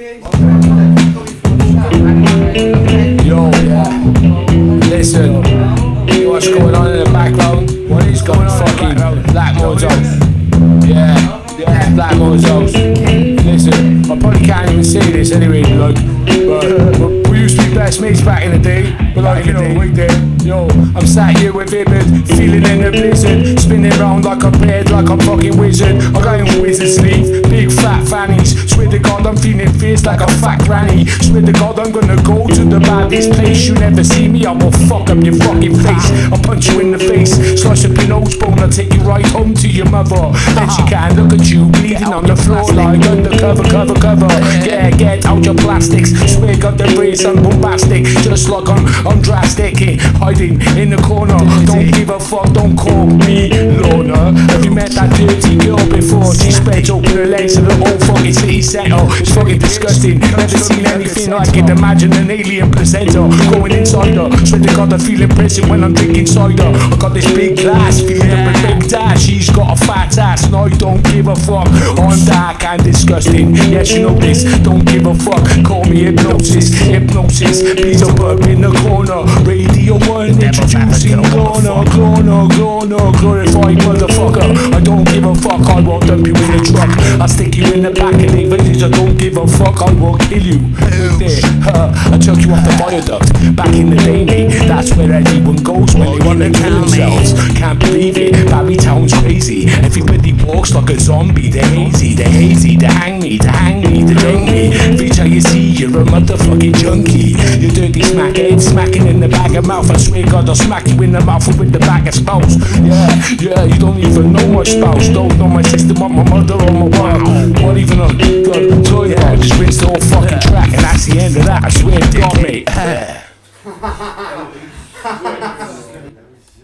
Yo, yeah. Listen, what's going on in the background? What is going on fucking Black Mozos? Yeah, yeah, Black Mozos. Listen, I probably can't even say this anyway, like, but we used to be best mates back in the day. But like, you know, wait there. Yo, I'm sat here with Ibid, feeling in the blizzard, spinning round like a bed, like a fucking wizard. I got in wizard sleeve, big Fierce like a fat granny. Swear to God, I'm gonna go to the baddest place. You never see me, I will fuck up your fucking face. I'll punch you in the face, slice up your nose bone, I'll take you right home to your mother. Then she can't look at you, bleeding on the floor like undercover, cover, cover. Yeah, get out your plastics. Swear got the brace, I'm bombastic, just like I'm, I'm drastic. Hiding in the corner, don't give a fuck, don't call me Lorna. Have you met that dirty girl before? She spreads open her legs to the whole fucking city centre. It's fucking disgusting, never seen anything like it. Imagine an alien placenta going inside her. Swear to God, I feel impressive when I'm drinking cider. I got this big glass, feeling up a big dash. She's got a fat ass, no, I don't give a fuck. I'm dark and disgusting. Yes, you know this, don't give a fuck. Call me hypnosis, hypnosis. Please don't put in the corner. Radio 1 introducing Glorna, Glorna, Glorna, glorified motherfucker. Stick you in the back of the village. I don't give a fuck, I will kill you. There, huh, I chuck you off the viaduct. Back in the day, mate, that's where everyone goes when they wanna kill themselves. Can't believe it, Barry Town's crazy. Everybody walks like a zombie. They're hazy, they're hazy. They hang a motherfucking junkie. You dirty smackhead, smacking in the back of mouth. I swear God, I'll smack you in the mouth with the bag of spouse. Yeah, yeah, you don't even know my spouse. Don't know my sister, not my mother or my wife. What even a God, so yeah, just rinse the whole fucking track, and that's the end of that. I swear, to God, mate.